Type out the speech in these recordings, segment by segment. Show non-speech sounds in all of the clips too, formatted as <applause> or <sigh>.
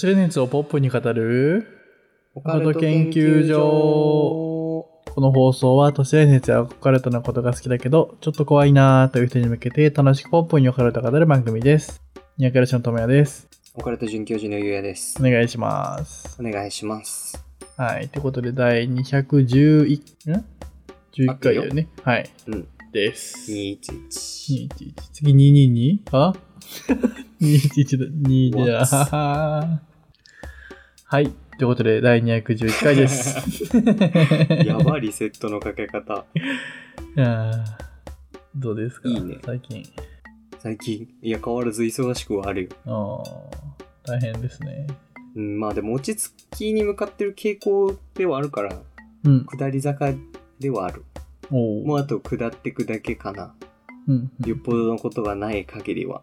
都市熱をポップに語るオカルト研究所この放送は都市伝説やオカルトなことが好きだけど、ちょっと怖いなーという人に向けて楽しくポップにオカルトを語る番組です。ニヤカルシのともやです。オカルト准教授のゆうやですお。願いします。お願いします。はい。ということで、第211、ん ?11 回だよね。はい。うん。です。211。211次 222? あ ?211 だ。2じゃ。はい。ということで、第211回です。<laughs> やばリセットのかけ方。あーどうですか？いいね最近。最近、いや、変わらず忙しくはあるよ。ああ、大変ですね。うん、まあでも落ち着きに向かってる傾向ではあるから、うん。下り坂ではある。おもうあと下ってくだけかな。うん。よっぽどのことがない限りは。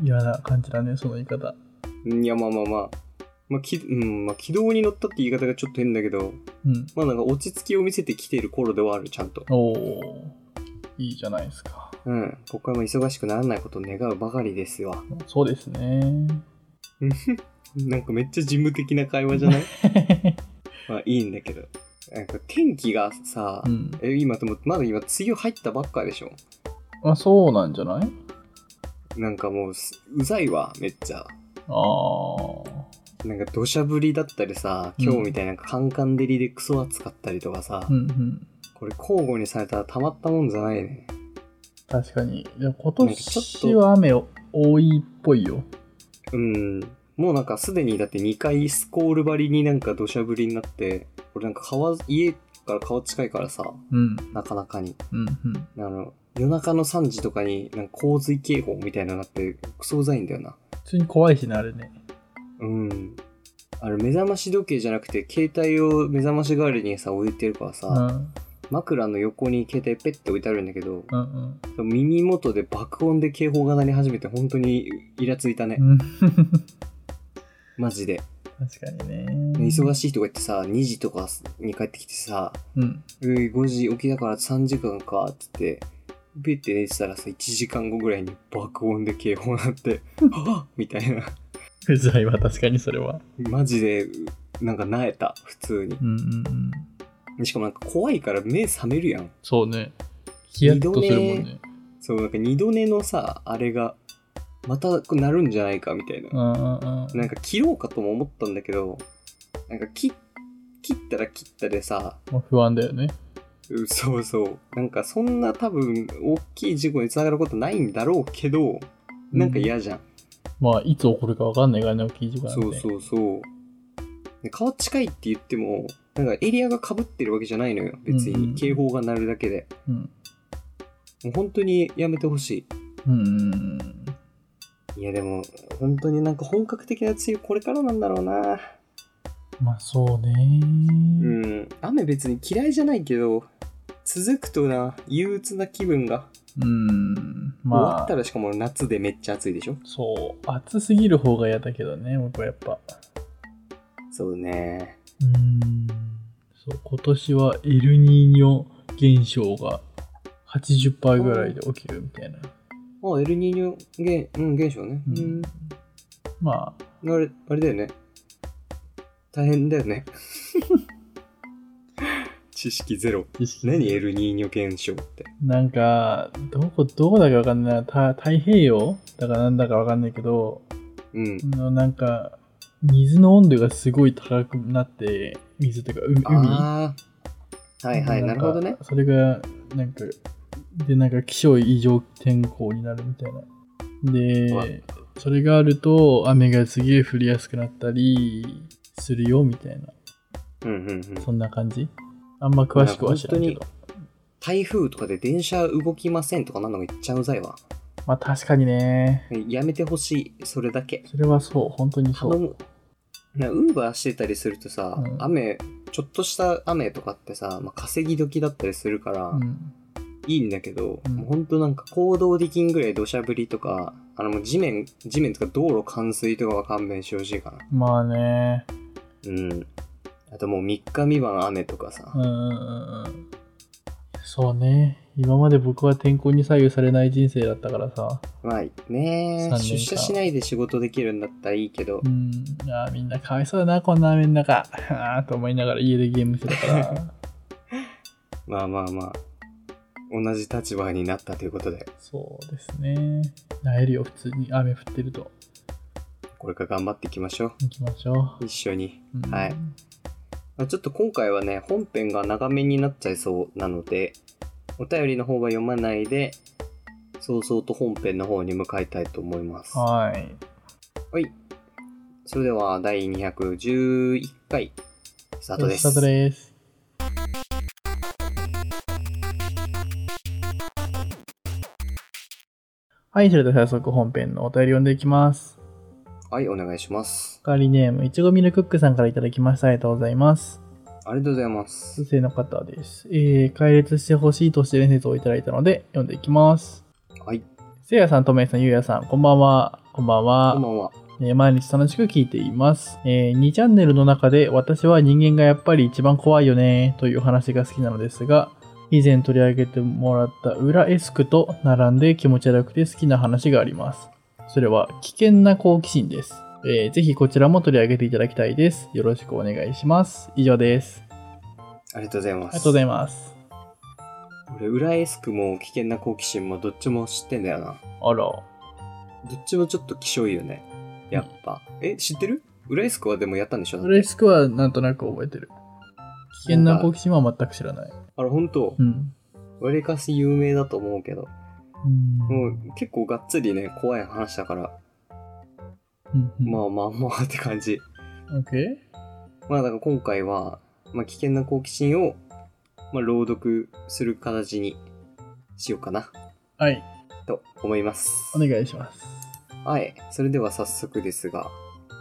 嫌な感じだね、その言い方。いや、まあまあまあ。まあ、きうん、まあ、軌道に乗ったって言い方がちょっと変だけど、うん。まあなんか落ち着きを見せてきている頃ではある、ちゃんと。おおいいじゃないですか。うん。ここからも忙しくならないことを願うばかりですわ。そうですね。<laughs> なんかめっちゃ事務的な会話じゃない？<laughs> まあいいんだけど。なんか天気がさ、うん。え今でもまだ今梅雨入ったばっかでしょ？あ、そうなんじゃない？なんかもうすうざいわ、めっちゃ。ああ。なんか土砂降りだったりさ、今日みたいなカンカン照りでクソ暑かったりとかさ、うんうん。これ交互にされたらたまったもんじゃないね。確かに。いや今年は雨多いっぽいよ。うん。もうなんかすでにだって2回スコール張りになんか土砂降りになって、俺なんか川、家から川近いからさ、うん。なかなかに。うんうん。あの、夜中の3時とかになんか洪水警報みたいなのなってクソうざいんだよな。普通に怖いしね、あれね。うん。あれ目覚まし時計じゃなくて携帯を目覚まし代わりにさ置いてるからうさ、ん。枕の横に携帯ペッて置いてあるんだけど、うんうん。耳元で爆音で警報が鳴り始めて本当にイラついたね。うんマジで。確かにね。忙しい人がいてさ、2時とかに帰ってきてさ、うん。うい5時起きだから3時間かっつって、ペッて寝てたらさ、1時間後ぐらいに爆音で警報鳴って、はぁみたいな。うざいわ、確かにそれは。マジで、なんかなえた、普通に。うんうんうん。しかもなんか怖いから目覚めるやん。そうね。ヒヤッとするもんね。そう、なんか二度寝のさ、あれが、またなるんじゃないかみたいな。うんうんうん。なんか切ろうかとも思ったんだけど、なんか切切ったら切ったでさ、まあ不安だよね。うそうそう。なんかそんな多分大きい事故につながることないんだろうけど、なんか嫌じゃん。まあ、いつ起こるかわかんないからね、大きい時間そうそうそう。で川近いって言っても、なんかエリアが被ってるわけじゃないのよ。別うんうんに警報が鳴るだけで。う。うん。もう本当にやめてほしい。うんうんうん。いやでも、本当になんか本格的な梅雨これからなんだろうな。まあ、そうね。うん。雨別に嫌いじゃないけど、続くとな、憂鬱な気分が。うん。終わまあ、ったらしかも夏でめっちゃ暑いでしょそう。暑すぎる方が嫌だけどね、僕はやっぱ。そうね。うん。そう、今年はエルニーニョ現象が80%ぐらいで起きるみたいな。あ、エルニーニョ現,、うん、現象ね。ううんん。まあ、あれ、あれだよね。大変だよね。<laughs> 知識ゼロ。何エルニーニョ現象って？なんか、どこ、どこだかわかんないな。た太平洋？だかなんだかわかんないけど、うん。のなんか、水の温度がすごい高くなって、水というか、う海ああ。はいはい、なるほどね。。それが、なんか、で、なんか気象異常天候になるみたいな。で、それがあると、雨がすげえ降りやすくなったりするよ、みたいな。うんうんうん。そんな感じ？あんま詳しくは知らんけいやど。台風とかで電車動きませんとかなんのが言っちゃうざいわ。まあ確かにね。やめてほしい。それだけ。それはそう、本当にそう。なウーバーしてたりするとさ、うん雨、ちょっとした雨とかってさ、まあ、稼ぎ時だったりするから、うん。いいんだけど、うんもうほんとなんか行動できんぐらい土砂降りとか、あのもう地面、地面とか道路冠水とかは勘弁してほしいかな。まあね。うん。あともう3日未満雨とかさ、うんうんうんうん。そうね。今まで僕は天候に左右されない人生だったからさ。まあね出社しないで仕事できるんだったらいいけどう、ん。いや、みんなかわいそうだな、こんな雨の中。あーと思いながら家でゲームしてたから。<laughs> まあまあまあ、同じ立場になったということで、そうですね。なえるよ、普通に雨降ってると。これから頑張っていきましょ行きましょう。一緒に。う。うんはい。まあちょっと今回はね、本編が長めになっちゃいそうなので、お便りの方は読まないで、早々と本編の方に向かいたいと思います。はい。はい。それでは、第211回、スタートです。スタートです。はい、それでは早速本編のお便り読んでいきます。はい、お願いします。代わりネーム、いちごミルクックさんからいただきました。ありがとうございます。ありがとうございます女。性の方です。えー、解列してほしいとして伝説をいただいたので、読んでいきます。はい、せいやさん、とめいさん、ゆうやさん、こんばんは。こんばんは。こんばんは。えー毎日楽しく聞いています、え2チャンネルの中で私は人間がやっぱり一番怖いよねという話が好きなのですが、以前取り上げてもらった裏エスクと並んで気持ち悪くて好きな話があります。それは危険な好奇心です。えーぜひこちらも取り上げていただきたいです。よろしくお願いします。以上です。ありがとうございます。ありがとうございます。俺、裏エスクも危険な好奇心もどっちも知ってんだよな。あら。どっちもちょっと希少いよね。やっぱ。え、知ってる？裏エスクはでもやったんでしょ？裏エスクはなんとなく覚えてる。危険な好奇心は全く知らない。あれ、ほんと？う、ん。わりかし有名だと思うけど、うん。もう結構がっつりね、怖い話だから、うん、うん。まあまあまあって感じ。OK? まあだから今回は、まあ危険な好奇心を、まあ朗読する形にしようかな、はい。と思いますお。願いします。はい。それでは早速ですが、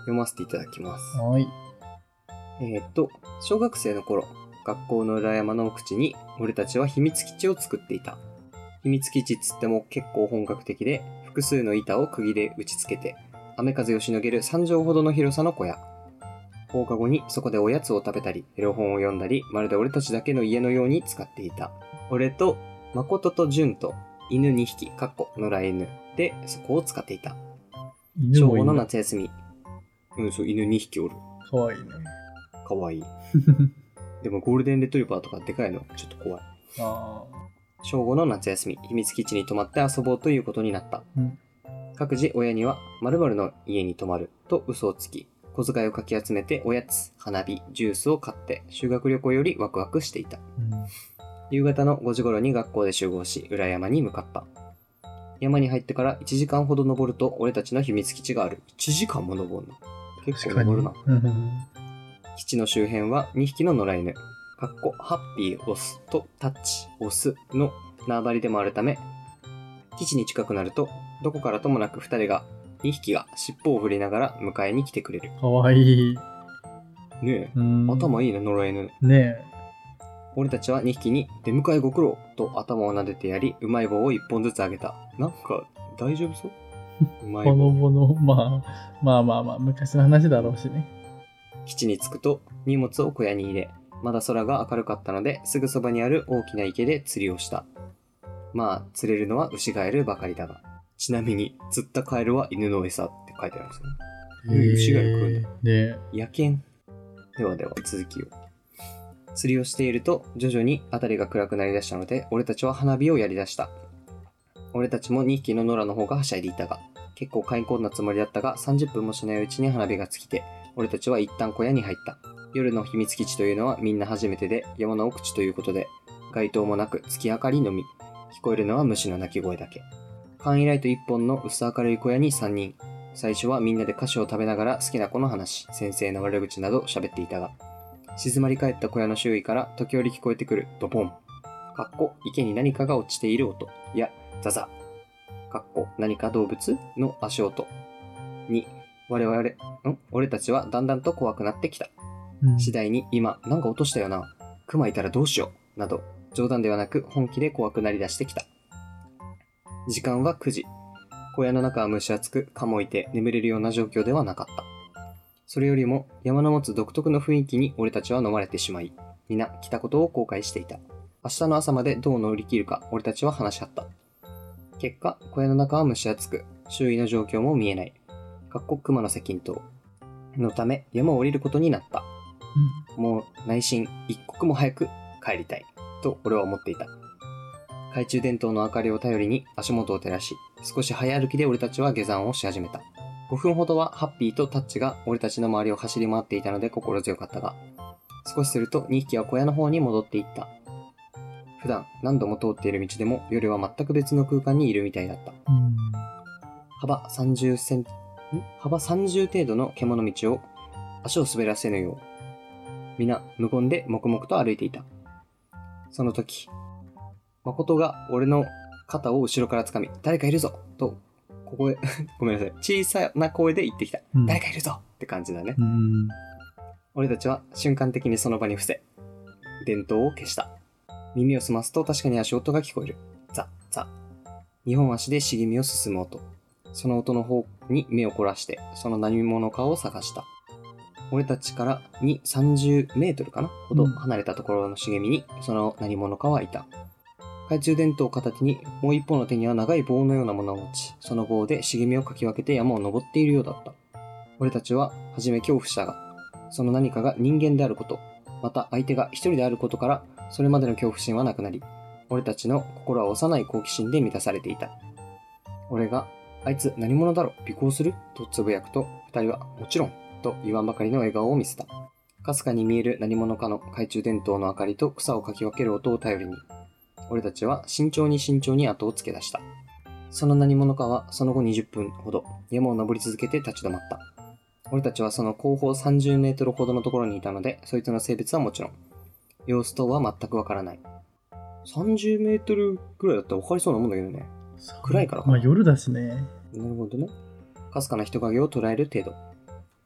読ませていただきます。はい。えーっと、小学生の頃、学校の裏山の奥地に俺たちは秘密基地を作っていた。秘密基地っつっても結構本格的で、複数の板を釘で打ち付けて、雨風をしのげる3畳ほどの広さの小屋。放課後にそこでおやつを食べたり、エロ本を読んだり、まるで俺たちだけの家のように使っていた。俺と、誠と純と、犬2匹、かっこ野良犬でそこを使っていた。小5の犬もいる。夏休み。うん、そう、犬2匹おる。かわいいね。かわいい。<laughs> でもゴールデンレトリバーとかでかいのちょっと怖い。あ小5の夏休み、秘密基地に泊まって遊ぼうということになった。うん各自親には〇〇の家に泊まると嘘をつき、小遣いをかき集めておやつ、花火、ジュースを買って修学旅行よりワクワクしていた。あ。うん。夕方の5時頃に学校で集合し、裏山に向かった。山に入ってから1時間ほど登ると俺たちの秘密基地がある。1時間も登るの？結構登るな。うん基地の周辺は2匹の野良犬、かっこハッピーオスとタッチオスの縄張りでもあるため、基地に近くなると、どこからともなく2人が、2匹が尻尾を振りながら迎えに来てくれる。かわいい。ねえ、うん。頭いいね、野良犬。ね俺たちは2匹に出迎えご苦労と頭を撫でてやり、うまい棒を1本ずつあげた。なんか、大丈夫そう？<laughs> うまえ。いぼの棒。ぼの、まあ、まあまあまあ、昔の話だろうしね。基地に着くと荷物を小屋に入れ、まだ空が明るかったので、すぐそばにある大きな池で釣りをした。まあ、釣れるのはウシガエルばかりだが。ちなみに、釣ったカエルは犬の餌って書いてあるんですよね。うん牛が食うんだね野犬。ではでは、続きを。釣りをしていると、徐々に辺りが暗くなりだしたので、俺たちは花火をやりだした。俺たちも2匹の野良の方がはしゃいでいたが、結構買い込んだつもりだったが、30分もしないうちに花火が尽きて、俺たちは一旦小屋に入った。夜の秘密基地というのはみんな初めてで、山の奥地ということで、街灯もなく月明かりのみ。聞こえるのは虫の鳴き声だけ。簡易ライト1本の薄明るい小屋に3人。最初はみんなで菓子を食べながら好きな子の話、先生の悪口など喋っていたが、静まり返った小屋の周囲から時折聞こえてくるドボン。かっこ池に何かが落ちている音。いや、ザザ。かっこ何か動物？の足音。に、我々、ん？俺たちはだんだんと怖くなってきた。次第に今、なんか落としたよな。熊いたらどうしよう。など、冗談ではなく本気で怖くなりだしてきた。時間は9時。小屋の中は蒸し暑く、蚊もいて眠れるような状況ではなかった。それよりも山の持つ独特の雰囲気に俺たちは飲まれてしまい、皆来たことを後悔していた。明日の朝までどう乗り切るか俺たちは話し合った。結果、小屋の中は蒸し暑く、周囲の状況も見えない。かっこ熊の接近島。のため山を降りることになった。もう内心一刻も早く帰りたい。と俺は思っていた。懐中電灯の明かりを頼りに足元を照らし、少し早歩きで俺たちは下山をし始めた。5分ほどはハッピーとタッチが俺たちの周りを走り回っていたので心強かったが、少しすると2匹は小屋の方に戻っていった。普段何度も通っている道でも夜は全く別の空間にいるみたいだった。幅30センん？幅30程度の獣道を足を滑らせぬよう、皆無言で黙々と歩いていた。その時、誠が俺の肩を後ろから掴み、誰かいるぞと、ここへ、<laughs> ごめんなさい、小さな声で言ってきた。うん誰かいるぞって感じだね。うん。俺たちは瞬間的にその場に伏せ、電灯を消した。耳を澄ますと確かに足音が聞こえる。ザ、ザ。二本足で茂みを進む音。その音の方に目を凝らして、その何者かを探した。俺たちから2、30メートルかな？ほどうん離れたところの茂みに、その何者かはいた。懐中電灯を片手に、もう一方の手には長い棒のようなものを持ち、その棒で茂みをかき分けて山を登っているようだった。俺たちは初め恐怖したが、その何かが人間であること、また相手が一人であることから、それまでの恐怖心はなくなり、俺たちの心は幼い好奇心で満たされていた。俺が、あいつ何者だろ尾行する？とつぶやくと、二人は、もちろん、と言わんばかりの笑顔を見せた。かすかに見える何者かの懐中電灯の明かりと草をかき分ける音を頼りに、俺たちは慎重に慎重に後をつけ出した。その何者かはその後20分ほど山を登り続けて立ち止まった。俺たちはその後方30メートルほどのところにいたので、そいつの性別はもちろん、様子等は全くわからない。30メートルぐらいだったら分かりそうなもんだけどね。暗いからかなまあ夜だしね。なるほどね。かすかな人影を捉える程度。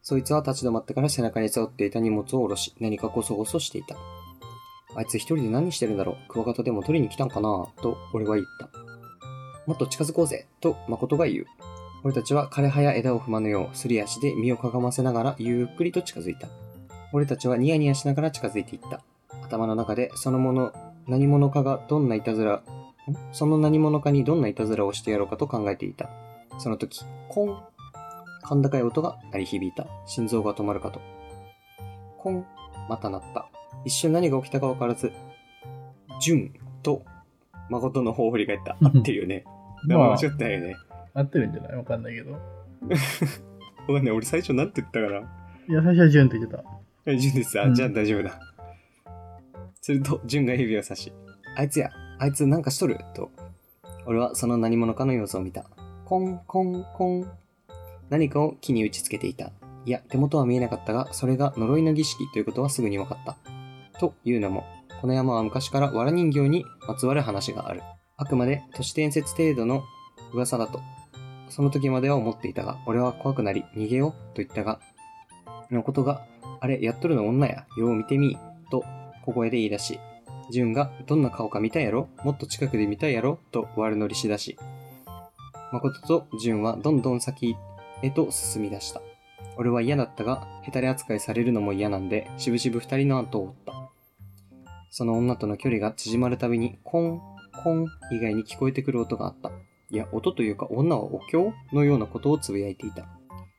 そいつは立ち止まってから背中に背負っていた荷物を下ろし、何かこそこそしていた。あいつ一人で何してるんだろう？クワガタでも取りに来たんかな？と俺は言った。もっと近づこうぜと誠が言う。俺たちは枯れ葉や枝を踏まぬよう、すり足で身をかがませながらゆっくりと近づいた。俺たちはニヤニヤしながら近づいていった。頭の中でそのもの、何者かがどんないたずら、その何者かにどんないたずらをしてやろうかと考えていた。その時、コン。甲高い音が鳴り響いた。心臓が止まるかと。コン。また鳴った。一瞬何が起きたか分からず、ジュンと誠の方を振り返った。合ってるよね。名前まあ間違ってないよね。合ってるんじゃないわかんないけど。わかんない。俺最初なんて言ったかな。いや、最初はジュンって言ってた。えジュンです。あ、うんじゃあ大丈夫だ。すると、ジュンが指をさし、あいつや、あいつなんかしとる？と、俺はその何者かの様子を見た。コンコンコン。何かを木に打ちつけていた。いや、手元は見えなかったが、それが呪いの儀式ということはすぐに分かった。というのも、この山は昔から藁人形にまつわる話がある。あくまで都市伝説程度の噂だと、その時までは思っていたが、俺は怖くなり、逃げようと言ったが、のことが、あれ、やっとるの女や、よう見てみー、と小声で言い出し、ジュンがどんな顔か見たやろ？もっと近くで見たやろ？と悪乗りしだし、誠とジュンはどんどん先行ってへと進み出した。俺は嫌だったが、ヘタレ扱いされるのも嫌なんで、しぶしぶ二人の後を追った。その女との距離が縮まるたびに、コン、コン以外に聞こえてくる音があった。いや、音というか女はお経のようなことをつぶやいていた。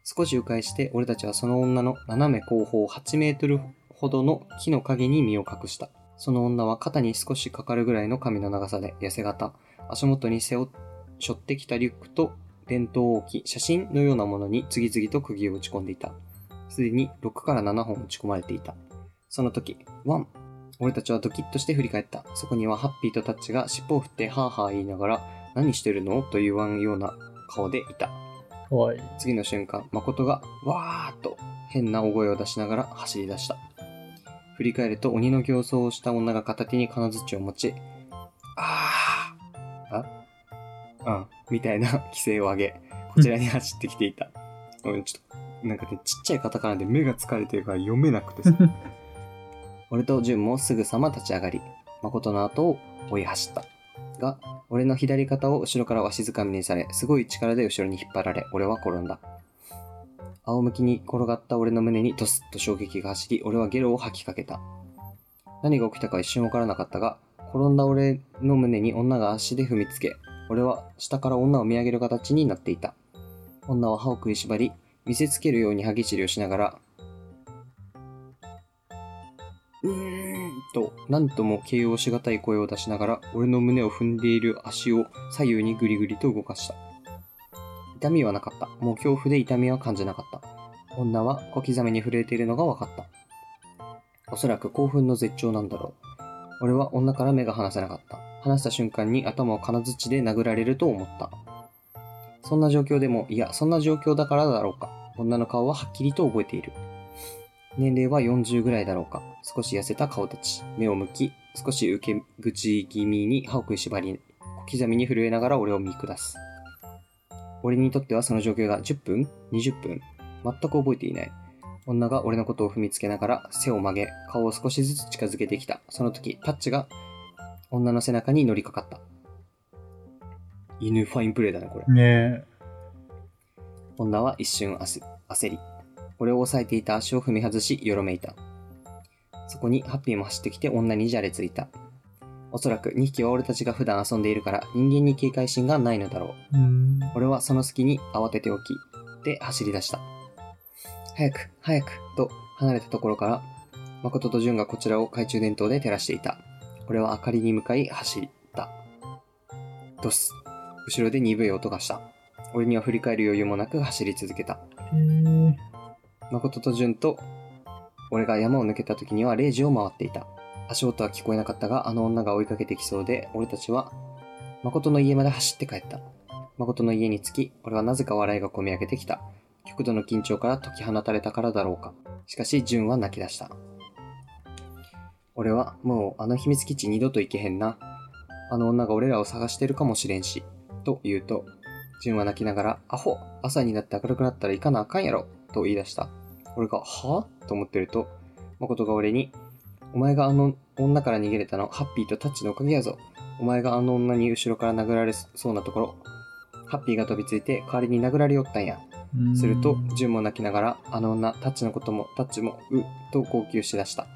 少し迂回して、俺たちはその女の斜め後方8メートルほどの木の陰に身を隠した。その女は肩に少しかかるぐらいの髪の長さで痩せ型、足元に背負背負ってきたリュックと電灯を置き、写真のようなものに次々と釘を打ち込んでいた。すでに6から7本打ち込まれていた。その時、ワン俺たちはドキッとして振り返った。そこにはハッピーとタッチが尻尾を振ってハーハー言いながら、何してるの？と言わんような顔でいた。いい。次の瞬間、誠がわーっと変な大声を出しながら走り出した。振り返ると鬼の形相をした女が片手に金槌を持ち、あーあうん、みたいな <laughs> 規制を上げ、こちらに走ってきていた。うん、ちょっと、なんかね、ちっちゃいカタカナで目が疲れてるから読めなくてさ。<laughs> 俺と純もすぐさま立ち上がり、誠の後を追い走った。が、俺の左肩を後ろからわしづかみにされ、すごい力で後ろに引っ張られ、俺は転んだ。仰向きに転がった俺の胸にドスッと衝撃が走り、俺はゲロを吐きかけた。何が起きたか一瞬わからなかったが、転んだ俺の胸に女が足で踏みつけ、俺は下から女を見上げる形になっていた。女は歯を食いしばり、見せつけるように歯ぎしりをしながら、うーんと、なんとも形容しがたい声を出しながら、俺の胸を踏んでいる足を左右にぐりぐりと動かした。痛みはなかった。もう恐怖で痛みは感じなかった。女は小刻みに震えているのが分かった。おそらく興奮の絶頂なんだろう。俺は女から目が離せなかった。離した瞬間に頭を金槌で殴られると思った。そんな状況でも、いや、そんな状況だからだろうか。女の顔ははっきりと覚えている。年齢は40ぐらいだろうか。少し痩せた顔立ち。目を向き、少し受け口気味に歯を食いしばり、小刻みに震えながら俺を見下す。俺にとってはその状況が10分 ?20 分全く覚えていない。女が俺のことを踏みつけながら背を曲げ、顔を少しずつ近づけてきた。その時、タッチが女の背中に乗りかかった。犬ファインプレーだね、これ。ね女は一瞬焦焦り、俺を押さえていた足を踏み外し、よろめいた。そこにハッピーも走ってきて女にじゃれついた。おそらく2匹は俺たちが普段遊んでいるから人間に警戒心がないのだろう。え。うん。俺はその隙に慌てておき、で走り出した。早く、早く、と離れたところから、誠と純がこちらを懐中電灯で照らしていた。俺は明かりに向かい走った。ドス。後ろで鈍い音がした。俺には振り返る余裕もなく走り続けた。えー、誠と純と、俺が山を抜けた時には0時を回っていた。足音は聞こえなかったが、あの女が追いかけてきそうで、俺たちは、誠の家まで走って帰った。誠の家に着き、俺はなぜか笑いがこみ上げてきた。極度の緊張から解き放たれたからだろうか。しかし、純は泣き出した。俺は、もうあの秘密基地二度と行けへんな。あの女が俺らを探してるかもしれんし。と言うと、純は泣きながら、アホ朝になって明るくなったら行かなあかんやろと言い出した。俺が、はと思ってると、誠が俺に、お前があの女から逃げれたの、ハッピーとタッチのおかげやぞ。お前があの女に後ろから殴られそうなところ、ハッピーが飛びついて代わりに殴られよったんや。うんすると、純も泣きながら、あの女、タッチのことも、タッチも、う、と号泣しだした。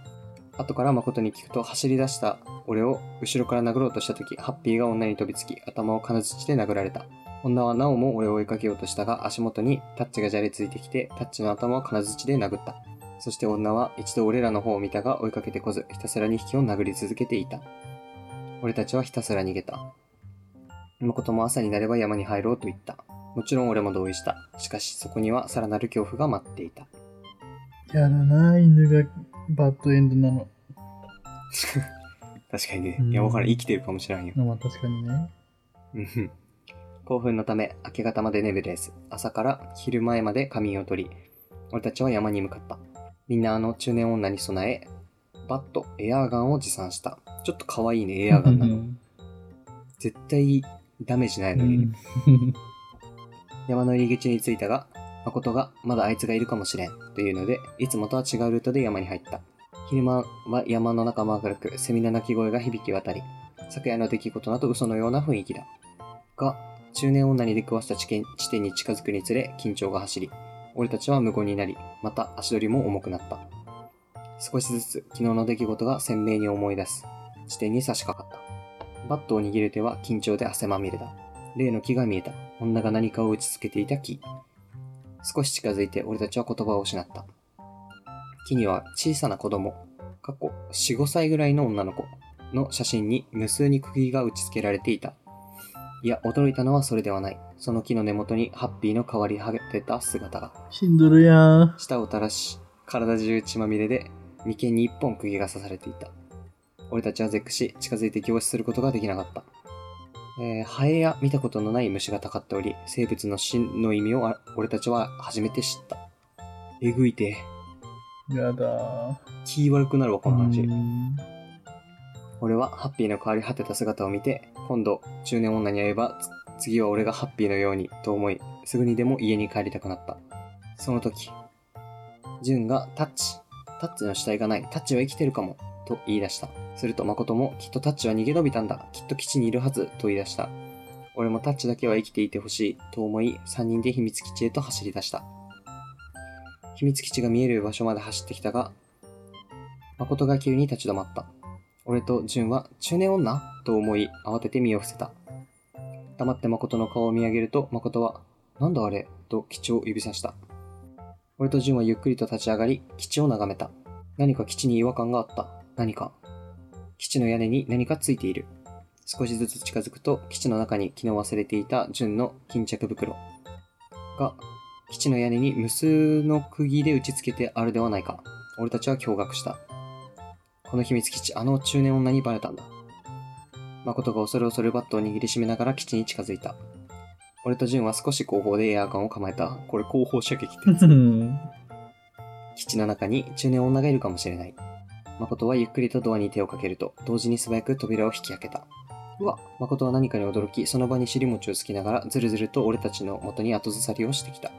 後から誠に聞くと、走り出した俺を後ろから殴ろうとした時、ハッピーが女に飛びつき、頭を金槌で殴られた。女はなおも俺を追いかけようとしたが、足元にタッチがじゃれついてきて、タッチの頭を金槌で殴った。そして女は一度俺らの方を見たが追いかけてこず、ひたすら2匹を殴り続けていた。俺たちはひたすら逃げた。誠も朝になれば山に入ろうと言った。もちろん俺も同意した。しかしそこにはさらなる恐怖が待っていた。やだな、犬がバッドエンドなの。<laughs> 確かにねうんいや、わからん。生きてるかもしれんよ。まあ確かにね。うん興奮のため、明け方まで眠れず、朝から昼前まで仮眠を取り、俺たちは山に向かった。みんなあの中年女に備え、バット、エアーガンを持参した。ちょっと可愛いね、エアーガンなの。絶対ダメージないのに。うん山の入り口に着いたが、誠がまだあいつがいるかもしれんというので、いつもとは違うルートで山に入った。昼間は山の中も明るく、セミの鳴き声が響き渡り、昨夜の出来事など嘘のような雰囲気だ。が、中年女に出くわした地点地点に近づくにつれ、緊張が走り、俺たちは無言になり、また足取りも重くなった。少しずつ昨日の出来事が鮮明に思い出す。地点に差し掛かった。バットを握る手は緊張で汗まみれだ。例の木が見えた。女が何かを打ちつけていた木。少し近づいて俺たちは言葉を失った。木には小さな子供、過去4、5歳ぐらいの女の子の写真に無数に釘が打ち付けられていた。いや、驚いたのはそれではない。その木の根元にハッピーの変わり果てた姿が。死んどるやん。舌を垂らし、体中血まみれで眉間に一本釘が刺されていた。俺たちは絶句し、近づいて凝視することができなかった。えーハエや見たことのない虫がたかっており、生物の死の意味をあ俺たちは初めて知った。えぐいて、やだ気悪くなるわ、この話。うん俺はハッピーの変わり果てた姿を見て、今度中年女に会えば、つ次は俺がハッピーのようにと思い、すぐにでも家に帰りたくなった。その時、ジュンがタッチ、タッチの死体がない、タッチは生きてるかも、と言い出した。すると誠も、きっとタッチは逃げ延びたんだ、きっと基地にいるはず、と言い出した。俺もタッチだけは生きていてほしい、と思い、3人で秘密基地へと走り出した。秘密基地が見える場所まで走ってきたが、誠が急に立ち止まった。俺と純は中年女？と思い慌てて身を伏せた。黙って誠の顔を見上げると誠は、なんだあれ？と基地を指さした。俺と純はゆっくりと立ち上がり、基地を眺めた。何か基地に違和感があった？何か。基地の屋根に何かついている。少しずつ近づくと、基地の中に昨日忘れていた純の巾着袋が、基地の屋根に無数の釘で打ち付けてあるではないか。俺たちは驚愕した。この秘密基地、あの中年女にバレたんだ。誠が恐る恐るバットを握りしめながら基地に近づいた。俺と純は少し後方でエアガンを構えた。これ後方射撃ってやつ。うん。基地の中に中年女がいるかもしれない。誠はゆっくりとドアに手をかけると、同時に素早く扉を引き開けた。うわ誠は何かに驚き、その場に尻餅をつきながら、ずるずると俺たちの元に後ずさりをしてきた。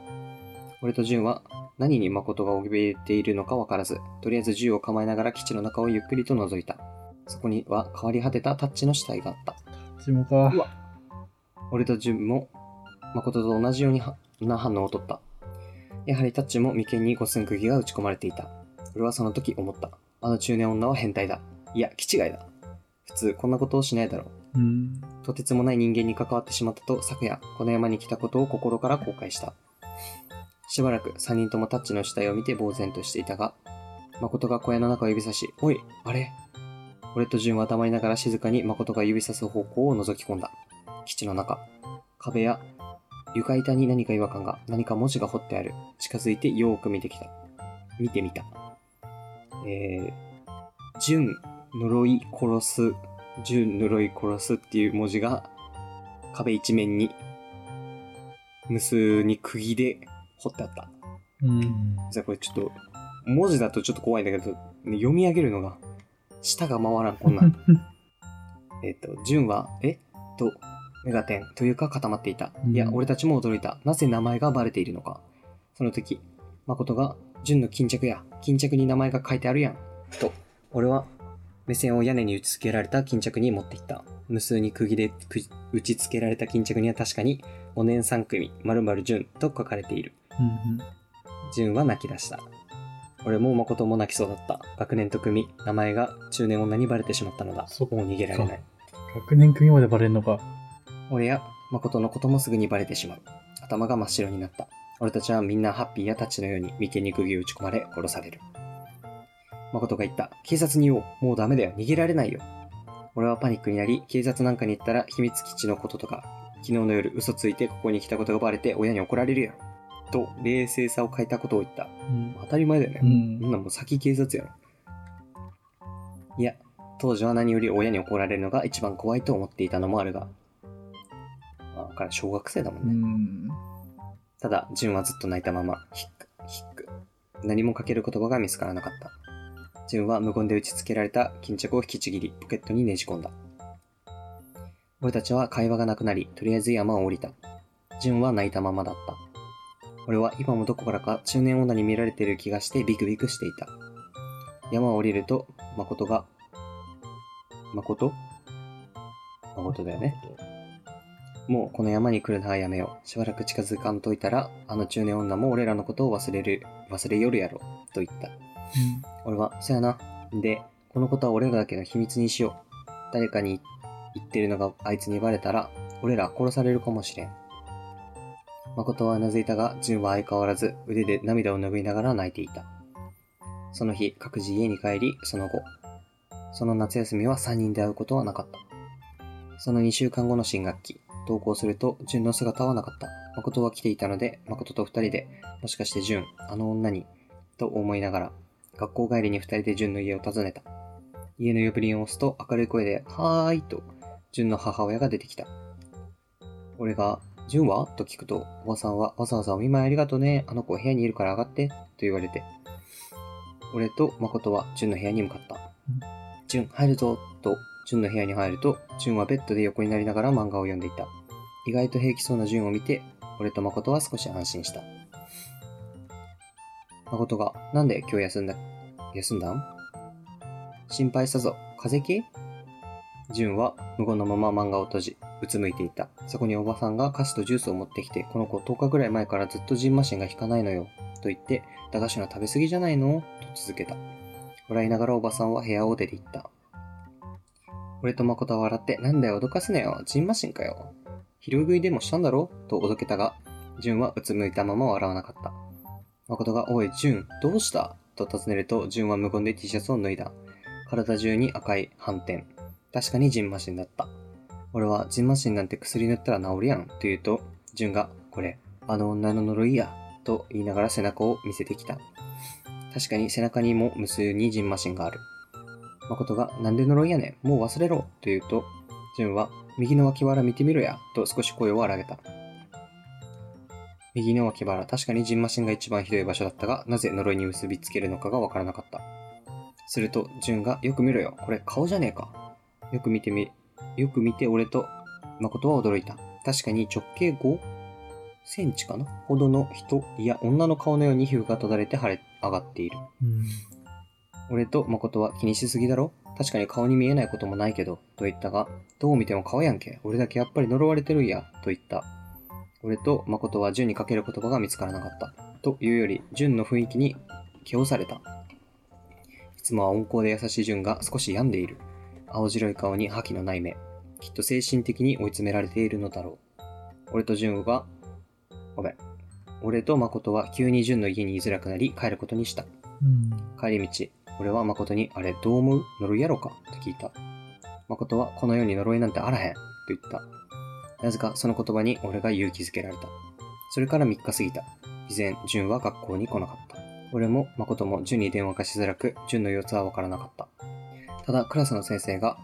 俺と純は、何に誠が怯えているのかわからず、とりあえず銃を構えながら基地の中をゆっくりと覗いた。そこには変わり果てたタッチの死体があった。ちもか俺と純も誠と同じような反応を取った。やはりタッチも眉間に五寸釘が打ち込まれていた。俺はその時思った。あの中年女は変態だ。いや、気違いだ。普通こんなことをしないだろう。うん。とてつもない人間に関わってしまったと昨夜この山に来たことを心から後悔した。しばらく3人ともタッチの死体を見て呆然としていたが、誠が小屋の中を指さし、おい、あれ？俺と純は黙りながら静かに誠が指さす方向を覗き込んだ。基地の中、壁や床板に何か違和感が、何か文字が彫ってある。近づいてよーく見てきた。見てみた。えー、純、呪い殺す、純、呪い殺すっていう文字が壁一面に無数に釘で彫ってあった。うん。じゃあこれちょっと、文字だとちょっと怖いんだけど、ね読み上げるのが、舌が回らん、こんなん。<laughs> えっと、純は、え？と、目が点というか固まっていた。いやう、ん俺たちも驚いた。なぜ名前がバレているのか。その時、誠が、純の巾着や、巾着に名前が書いてあるやん。と、俺は、目線を屋根に打ち付けられた巾着に持っていった。無数に釘でく打ち付けられた巾着には確かに、5年3組、〇〇純と書かれている。うん。純は泣き出した。俺も誠も泣きそうだった。学年と組、名前が中年女にバレてしまったのだ。そっかもう逃げられない。学年組までバレんのか。俺や誠のこともすぐにバレてしまう。頭が真っ白になった。俺たちはみんなハッピーやタッチのように眉間に釘を打ち込まれ殺される。誠が言った。警察に言おう。もうダメだよ。逃げられないよ。俺はパニックになり、警察なんかに行ったら秘密基地のこととか、昨日の夜嘘ついてここに来たことがバレて親に怒られるよ。と、冷静さを欠いたことを言った。うん。当たり前だよね。うんそん。なんもう先警察やろ。いや、当時は何より親に怒られるのが一番怖いと思っていたのもあるが。あ、から小学生だもんうね。ん。ただ、純はずっと泣いたまま、ヒック、ヒック。何もかける言葉が見つからなかった。純は無言で打ち付けられた巾着を引きちぎり、ポケットにねじ込んだ。俺たちは会話がなくなり、とりあえず山を降りた。純は泣いたままだった。俺は今もどこからか中年女に見られている気がしてビクビクしていた。山を降りると、誠が、誠？誠だよね。もうこの山に来るのはやめよう。しばらく近づかんといたら、あの中年女も俺らのことを忘れる、忘れよるやろ、と言った。俺は、そやな。で、このことは俺らだけの秘密にしよう。誰かに言ってるのがあいつにバレたら、俺ら殺されるかもしれん。誠はうなずいたが、純は相変わらず腕で涙を拭いながら泣いていた。その日、各自家に帰り、その後、その夏休みは3人で会うことはなかった。その2週間後の新学期、登校すると、純の姿はなかった。誠は来ていたので、誠と二人で、もしかして純、あの女に、と思いながら、学校帰りに二人で純の家を訪ねた。家の呼び鈴を押すと明るい声で、はーいと、純の母親が出てきた。俺が、純は？と聞くと、おばさんはわざわざお見舞いありがとうね。あの子部屋にいるから上がって。と言われて。俺と誠は純の部屋に向かった。純、入るぞ。と、純の部屋に入ると、純はベッドで横になりながら漫画を読んでいた。意外と平気そうな純を見て、俺と誠は少し安心した。誠が、なんで今日休んだ、休んだん心配したぞ。風邪気？純は無言のまま漫画を閉じ、うつむいていた。そこにおばさんが菓子とジュースを持ってきて、この子10日ぐらい前からずっとジンマシンが引かないのよ。と言って、駄菓子の食べ過ぎじゃないの？と続けた。笑いながらおばさんは部屋を出て行った。俺と誠は笑って、なんだよ、脅かすなよ、ジンマシンかよ。昼食いでもしたんだろ？とおどけたが、純はうつむいたまま笑わなかった。誠が、おい、純、どうした？と尋ねると、純は無言で T シャツを脱いだ。体中に赤い斑点。確かにジンマシンだった。俺は、ジンマシンなんて薬塗ったら治るやん、と言うと、純が、これ、あの女の呪いや、と言いながら背中を見せてきた。確かに背中にも無数にジンマシンがある。誠が、なんで呪いやねん、もう忘れろ、と言うと、純は、右の脇腹見てみろや、と少し声を荒げた。右の脇腹、確かにジンマシンが一番ひどい場所だったが、なぜ呪いに結びつけるのかがわからなかった。すると、純が、よく見ろよ、これ顔じゃねえか。よく見てみ、よく見て俺と、誠は驚いた。確かに直径5センチかな？ほどの人、いや女の顔のように皮膚が閉ざれて腫れ上がっている。うん。俺と誠は気にしすぎだろ？確かに顔に見えないこともないけど、と言ったが、どう見ても顔やんけ。俺だけやっぱり呪われてるんや、と言った。俺と誠は純にかける言葉が見つからなかった。というより、純の雰囲気に気をされた。いつもは温厚で優しい純が少し病んでいる。青白い顔に覇気のない目。きっと精神的に追い詰められているのだろう。俺と純が、ごめん。俺と誠は急に純の家に居づらくなり帰ることにした。うん。帰り道、俺は誠に、あれどう思う？呪いやろか？と聞いた。誠は、この世に呪いなんてあらへん？と言った。なぜかその言葉に俺が勇気づけられた。それから3日過ぎた。以前、純は学校に来なかった。俺も誠も純に電話がしづらく、純の様子はわからなかった。ただ、クラスの先生が、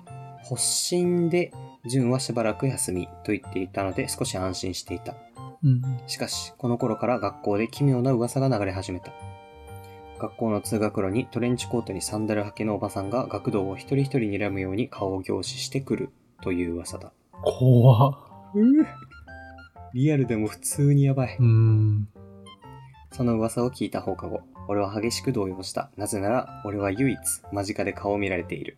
発疹で純はしばらく休みと言っていたので少し安心していた。うん。しかし、この頃から学校で奇妙な噂が流れ始めた。学校の通学路にトレンチコートにサンダル履きのおばさんが学童を一人一人睨むように顔を凝視してくるという噂だ。怖っ。リアルでも普通にやばい。うん。その噂を聞いた放課後、俺は激しく動揺した。なぜなら、俺は唯一間近で顔を見られている。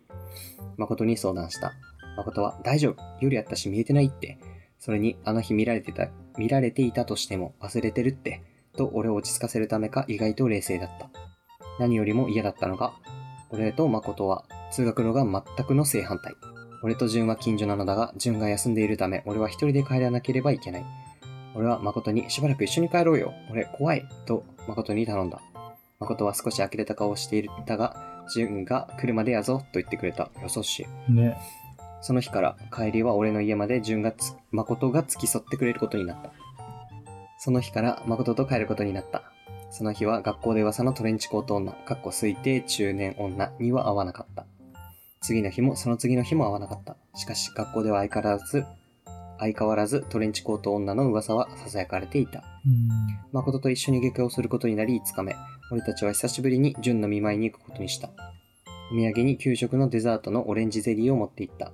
誠に相談した。誠は、大丈夫。夜やったし見えてないって。それに、あの日見られてた、見られていたとしても忘れてるって。と、俺を落ち着かせるためか意外と冷静だった。何よりも嫌だったのが、俺と誠は通学路が全くの正反対。俺と純は近所なのだが、純が休んでいるため、俺は一人で帰らなければいけない。俺は誠にしばらく一緒に帰ろうよ。俺怖い。と誠に頼んだ。誠は少し呆れた顔をしていたが、純が車でやぞと言ってくれた。よそしい。ね。その日から帰りは俺の家まで純がつ、誠が付き添ってくれることになった。その日から誠と帰ることになった。その日は学校で噂のトレンチコート女、かっこ推定中年女には会わなかった。次の日もその次の日も会わなかった。しかし学校では相変わらず、相変わらずトレンチコート女の噂は囁かれていた。誠と一緒に下校することになり5日目、俺たちは久しぶりに純の見舞いに行くことにした。お土産に給食のデザートのオレンジゼリーを持って行った。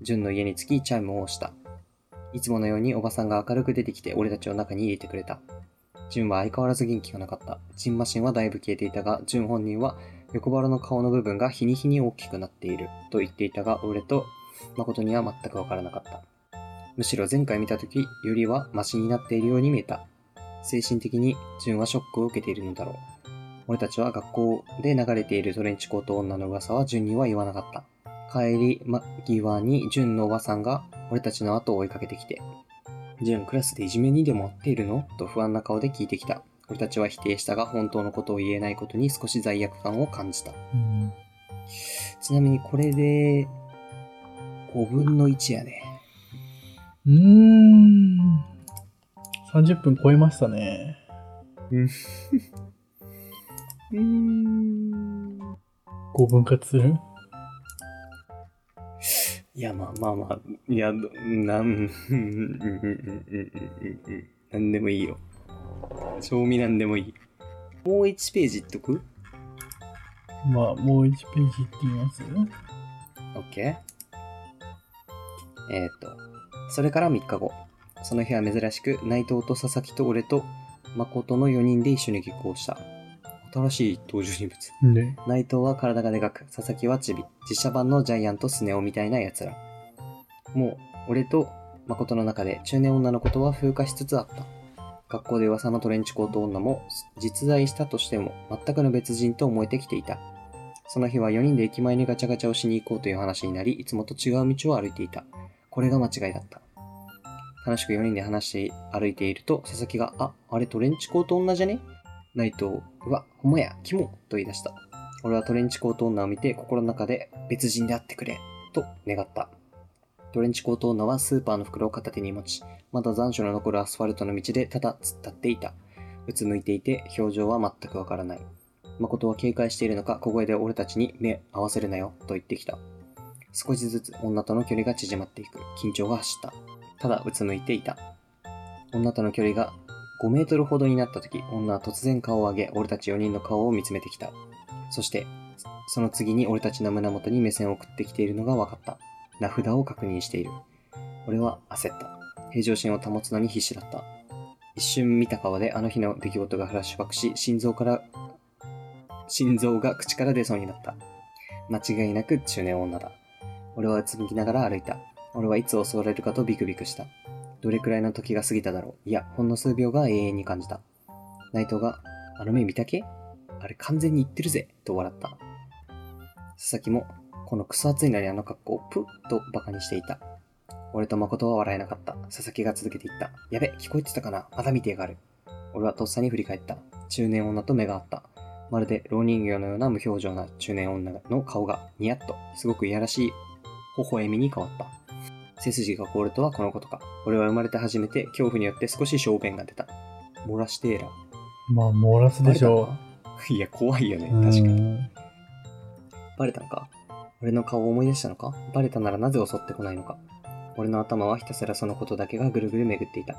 純の家に着きチャイムを押した。いつものようにおばさんが明るく出てきて俺たちを中に入れてくれた。純は相変わらず元気がなかった。ジンマシンはだいぶ消えていたが、純本人は横腹の顔の部分が日に日に大きくなっていると言っていたが、俺と誠には全くわからなかった。むしろ前回見た時よりはマシになっているように見えた。精神的に純はショックを受けているのだろう。俺たちは学校で流れているトレンチコート女の噂は純には言わなかった。帰り間際に純のおばさんが俺たちの後を追いかけてきて、純クラスでいじめにでも遭っているの？と不安な顔で聞いてきた。俺たちは否定したが本当のことを言えないことに少し罪悪感を感じた。うん。ちなみにこれで5分の1やね。うーん。30分超えましたね。うん。<laughs> うーん。5分割する？いや、まあまあまあ、いや、どなん、なんでもいいよ。賞味なんでもいい。もう1ページいっとく？まあ、もう1ページいってみます ?OK? えーっと、それから3日後。その日は珍しく、内藤と佐々木と俺と誠の4人で一緒に下校した。新しい登場人物。ね。内藤は体がでかく、佐々木はチビ。実写版のジャイアントスネ夫みたいな奴ら。もう、俺と誠の中で中年女のことは風化しつつあった。学校で噂のトレンチコート女も実在したとしても全くの別人と思えてきていた。その日は4人で駅前にガチャガチャをしに行こうという話になり、いつもと違う道を歩いていた。これが間違いだった。楽しく4人で話して歩いていると、佐々木が、あ、あれトレンチコート女じゃね？内藤、うわ、ほんまや、キモと言い出した。俺はトレンチコート女を見て心の中で別人であってくれ、と願った。トレンチコート女はスーパーの袋を片手に持ち、まだ残暑の残るアスファルトの道でただ突っ立っていた。うつむいていて表情は全くわからない。誠は警戒しているのか小声で俺たちに目合わせるなよと言ってきた。少しずつ女との距離が縮まっていく。緊張が走った。ただうつむいていた。女との距離が5メートルほどになった時、女は突然顔を上げ、俺たち4人の顔を見つめてきた。そして、その次に俺たちの胸元に目線を送ってきているのが分かった。名札を確認している。俺は焦った。平常心を保つのに必死だった。一瞬見た顔であの日の出来事がフラッシュバックし、心臓から、心臓が口から出そうになった。間違いなく中年女だ。俺はうつむきながら歩いた。俺はいつ襲われるかとビクビクした。どれくらいの時が過ぎただろう。いや、ほんの数秒が永遠に感じた。内藤が、あの目見たけ？あれ完全に言ってるぜ、と笑った。佐々木も、このクソ暑いのにあの格好をプッと馬鹿にしていた。俺と誠は笑えなかった。佐々木が続けていった。やべ、聞こえてたかな？まだ見てやがる。俺はとっさに振り返った。中年女と目が合った。まるで老人形のような無表情な中年女の顔がニヤッと、すごくいやらしい微笑みに変わった。背筋が凍るとはこのことか。俺は生まれて初めて恐怖によって少し小便が出た。漏らしてえら。まあ、漏らすでしょいや、怖いよね。う。確かに。うんバレたのか？俺の顔を思い出したのか？バレたならなぜ襲ってこないのか？俺の頭はひたすらそのことだけがぐるぐる巡っていた。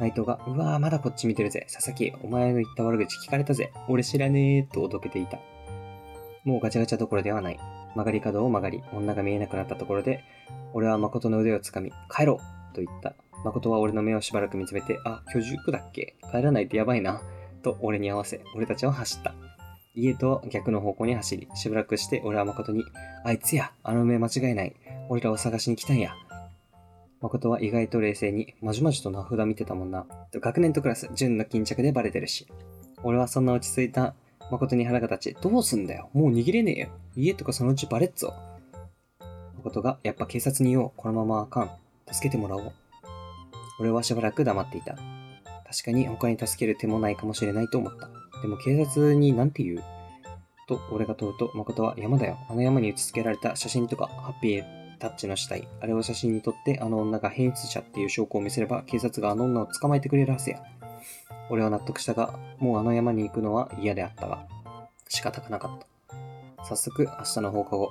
内藤が、うわーまだこっち見てるぜ。佐々木、お前の言った悪口聞かれたぜ。俺知らねーとおどけていた。もうガチャガチャどころではない。曲がり角を曲がり、女が見えなくなったところで、俺は誠の腕をつかみ、帰ろうと言った。誠は俺の目をしばらく見つめて、あ、居住区だっけ？帰らないとやばいな。と俺に合わせ、俺たちは走った。家と逆の方向に走り、しばらくして俺は誠に、あいつや、あの目間違いない。俺らを探しに来たんや。誠は意外と冷静に、まじまじと名札見てたもんな。学年とクラス、純の巾着でバレてるし。俺はそんな落ち着いた誠に腹が立ち、どうすんだよ。もう逃げれねえよ。家とかそのうちバレっぞ。誠が、やっぱ警察に言おう。このままあかん。助けてもらおう。俺はしばらく黙っていた。確かに他に助ける手もないかもしれないと思った。でも警察になんて言う？と、俺が問うと、誠は山だよ。あの山に打ち付けられた写真とか、ハッピータッチの死体。あれを写真に撮って、あの女が変質者っていう証拠を見せれば、警察があの女を捕まえてくれるはずや。俺は納得したが、もうあの山に行くのは嫌であったが、仕方がなかった。早速、明日の放課後、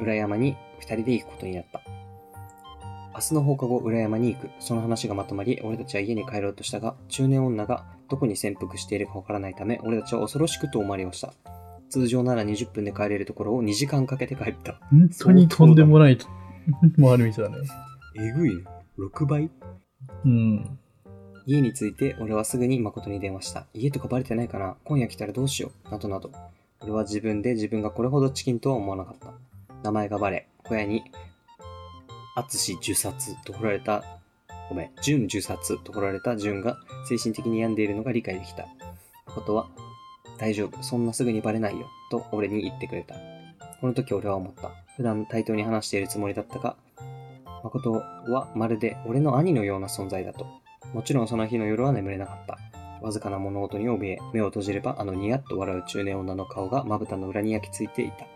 裏山に二人で行くことになった。明日の放課後、裏山に行く。その話がまとまり、俺たちは家に帰ろうとしたが、中年女がどこに潜伏しているかわからないため、俺たちは恐ろしく遠回りをした。通常なら20分で帰れるところを2時間かけて帰った。本当にとんでもない回り道だね。えぐいね。6倍？うん。家に着いて、俺はすぐに誠に電話した。家とかバレてないかな今夜来たらどうしようなどなど。俺は自分で自分がこれほどチキンとは思わなかった。名前がバレ、小屋に、淳受殺と振られた、ごめん、純受殺と振られた純が精神的に病んでいるのが理解できた。誠は、大丈夫、そんなすぐにバレないよ、と俺に言ってくれた。この時俺は思った。普段対等に話しているつもりだったが、誠はまるで俺の兄のような存在だと。もちろんその日の夜は眠れなかった。わずかな物音に怯え、目を閉じればあのニヤッと笑う中年女の顔がまぶたの裏に焼き付いていた。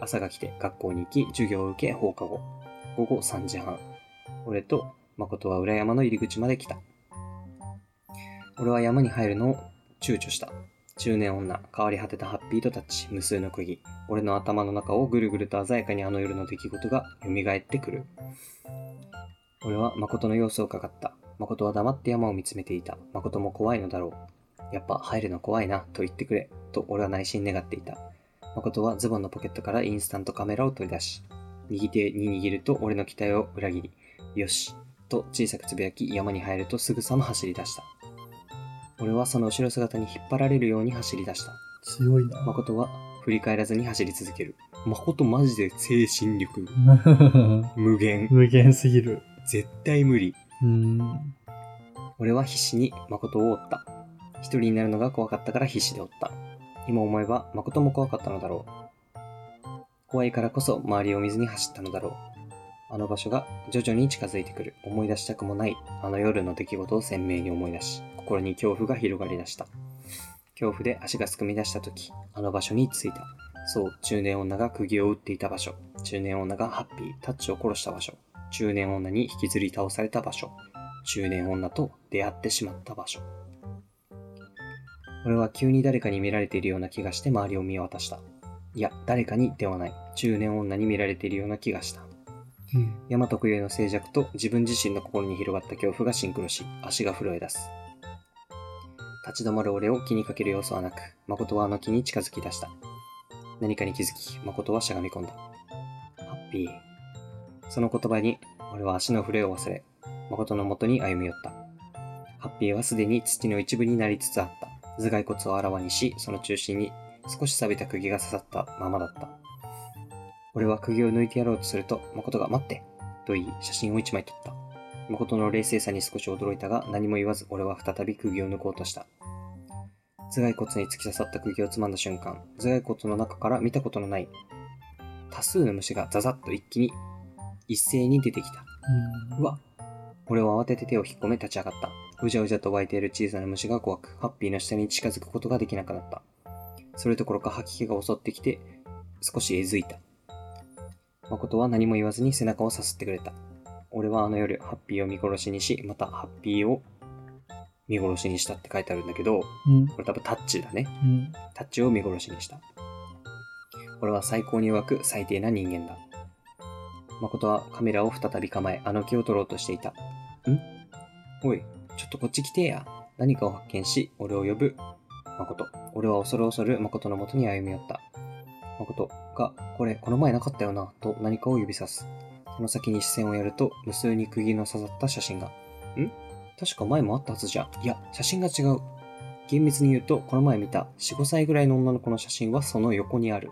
朝が来て学校に行き、授業を受け放課後。午後3時半。俺と誠は裏山の入り口まで来た。俺は山に入るのを躊躇した。中年女、変わり果てたハッピーとタッチ、無数の釘。俺の頭の中をぐるぐると鮮やかにあの夜の出来事が蘇ってくる。俺は誠の様子を伺った。誠は黙って山を見つめていた。誠も怖いのだろう。やっぱ入るの怖いな、と言ってくれ。と俺は内心願っていた。誠はズボンのポケットからインスタントカメラを取り出し、右手に握ると俺の期待を裏切り、よし、と小さくつぶやき山に入るとすぐさま走り出した。俺はその後ろ姿に引っ張られるように走り出した。強いな。誠は振り返らずに走り続ける。誠マジで精神力 <laughs> 無限。無限すぎる。絶対無理。うん。俺は必死に誠を追った。一人になるのが怖かったから必死で追った。今思えば誠も怖かったのだろう。怖いからこそ周りを見ずに走ったのだろう。あの場所が徐々に近づいてくる。思い出したくもないあの夜の出来事を鮮明に思い出し、心に恐怖が広がり出した。恐怖で足がすくみ出した時、あの場所に着いた。そう、中年女が釘を打っていた場所。中年女がハッピー、タッチを殺した場所。中年女に引きずり倒された場所。中年女と出会ってしまった場所。俺は急に誰かに見られているような気がして周りを見渡した。いや、誰かにではない。中年女に見られているような気がした。うん。山特有の静寂と自分自身の心に広がった恐怖がシンクロし、足が震え出す。立ち止まる俺を気にかける要素はなく、誠はあの木に近づき出した。何かに気づき、誠はしゃがみ込んだ。ハッピー。その言葉に、俺は足の震えを忘れ、誠の元に歩み寄った。ハッピーはすでに土の一部になりつつあった。頭蓋骨をあらわにし、その中心に少し錆びた釘が刺さったままだった。俺は釘を抜いてやろうとすると、誠が待ってと言い、写真を一枚撮った。誠の冷静さに少し驚いたが、何も言わず俺は再び釘を抜こうとした。頭蓋骨に突き刺さった釘をつまんだ瞬間、頭蓋骨の中から見たことのない多数の虫がザザッと一気に一斉に出てきた。うわ俺は慌てて手を引っ込め立ち上がった。うじゃうじゃと湧いている小さな虫が怖く、ハッピーの下に近づくことができなくなった。それどころか吐き気が襲ってきて、少しえずいた。誠は何も言わずに背中をさすってくれた。俺はあの夜、ハッピーを見殺しにし、またハッピーを見殺しにしたって書いてあるんだけど、うん。これ多分タッチだね。うん。タッチを見殺しにした。俺は最高に弱く最低な人間だ。誠はカメラを再び構え、あの木を撮ろうとしていた。ん？おい、ちょっとこっち来てや。何かを発見し、俺を呼ぶ。誠。俺は恐る恐る誠のもとに歩み寄った。誠が、これ、この前なかったよな、と何かを指さす。その先に視線をやると、無数に釘の刺さった写真が。ん？確か前もあったはずじゃ。いや、写真が違う。厳密に言うと、この前見た4、5歳ぐらいの女の子の写真はその横にある。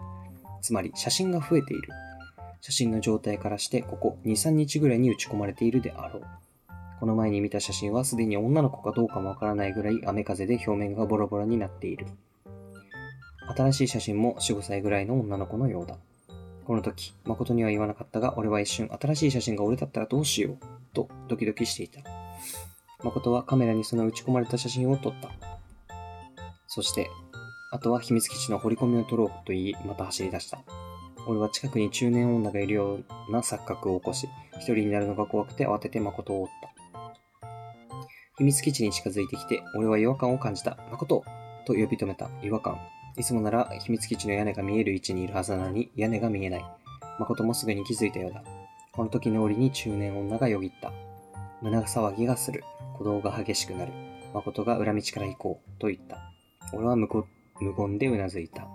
つまり、写真が増えている。写真の状態からして、ここ2、3日ぐらいに打ち込まれているであろう。この前に見た写真はすでに女の子かどうかもわからないぐらい雨風で表面がボロボロになっている。新しい写真も4、5歳ぐらいの女の子のようだ。この時、誠には言わなかったが、俺は一瞬、新しい写真が俺だったらどうしよう、とドキドキしていた。誠はカメラにその打ち込まれた写真を撮った。そして、あとは秘密基地の掘り込みを取ろうと言い、また走り出した。俺は近くに中年女がいるような錯覚を起こし、一人になるのが怖くて慌てて誠を追った。秘密基地に近づいてきて、俺は違和感を感じた。誠と呼び止めた。違和感。いつもなら秘密基地の屋根が見える位置にいるはずなのに屋根が見えない。誠もすぐに気づいたようだ。この時の折に中年女がよぎった。胸騒ぎがする。鼓動が激しくなる。誠が裏道から行こう。と言った。俺は無言でうなずいた。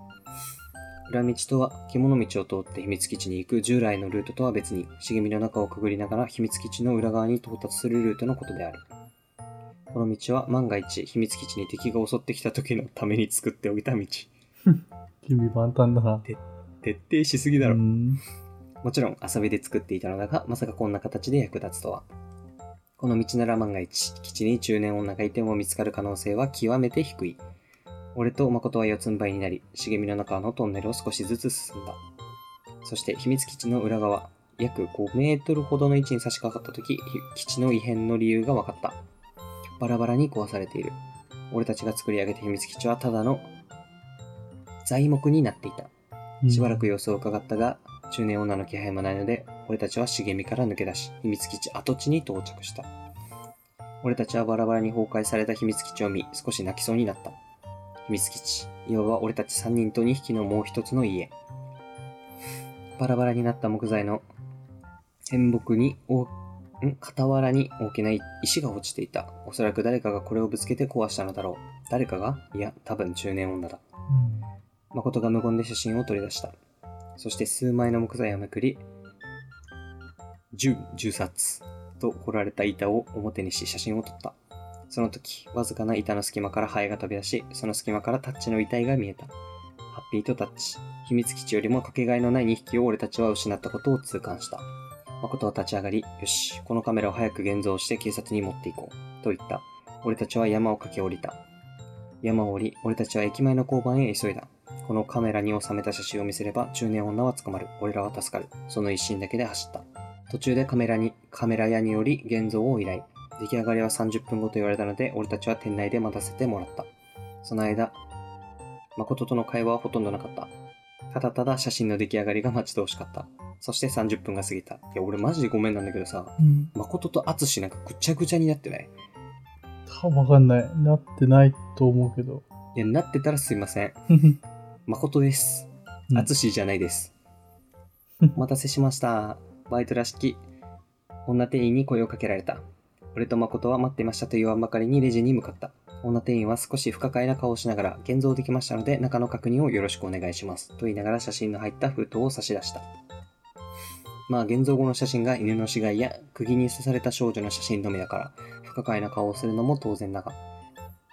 裏道とは獣道を通って秘密基地に行く従来のルートとは別に茂みの中をくぐりながら秘密基地の裏側に到達するルートのことである。この道は万が一秘密基地に敵が襲ってきた時のために作っておいた道。準備万端だな。徹底しすぎだろ。うん。もちろん遊びで作っていたのだが、まさかこんな形で役立つとは。この道なら万が一、基地に中年女がいても見つかる可能性は極めて低い。俺と誠は四つん這いになり、茂みの中のトンネルを少しずつ進んだ。そして秘密基地の裏側、約5メートルほどの位置に差し掛かった時、基地の異変の理由が分かった。バラバラに壊されている。俺たちが作り上げた秘密基地はただの材木になっていた。しばらく様子を伺ったが、中年女の気配もないので、俺たちは茂みから抜け出し、秘密基地跡地に到着した。俺たちはバラバラに崩壊された秘密基地を見、少し泣きそうになった。秘密基地、いわば俺たち3人と2匹のもう一つの家。バラバラになった木材の天木に、おん？傍らに大きな石が落ちていた。おそらく誰かがこれをぶつけて壊したのだろう。誰かが？いや、多分中年女だ。うん。誠が無言で写真を取り出した。そして数枚の木材をめくり、十、十冊と彫られた板を表にし写真を撮った。その時、わずかな板の隙間からハエが飛び出し、その隙間からタッチの遺体が見えた。ハッピーとタッチ。秘密基地よりもかけがえのない2匹を俺たちは失ったことを痛感した。誠は立ち上がり、よし、このカメラを早く現像して警察に持っていこう。と言った。俺たちは山を駆け下りた。山を降り、俺たちは駅前の交番へ急いだ。このカメラに収めた写真を見せれば中年女は捕まる。俺らは助かる。その一心だけで走った。途中でカメラに、カメラ屋により現像を依頼。出来上がりは30分後と言われたので、俺たちは店内で待たせてもらった。その間、誠との会話はほとんどなかった。ただただ写真の出来上がりが待ち遠しかった。そして30分が過ぎた。いや、俺マジでごめんなんだけどさ、うん。誠と淳なんかぐちゃぐちゃになってない？多分わかんない。なってないと思うけど。いや、なってたらすいません。<laughs> 誠です。うん淳じゃないです。<laughs> お待たせしました。バイトらしき女店員に声をかけられた。俺と誠は待っていましたと言わんばかりにレジに向かった。女店員は少し不可解な顔をしながら、現像できましたので中の確認をよろしくお願いします。と言いながら写真の入った封筒を差し出した。まあ、現像後の写真が犬の死骸や釘に刺された少女の写真のみだから、不可解な顔をするのも当然だが、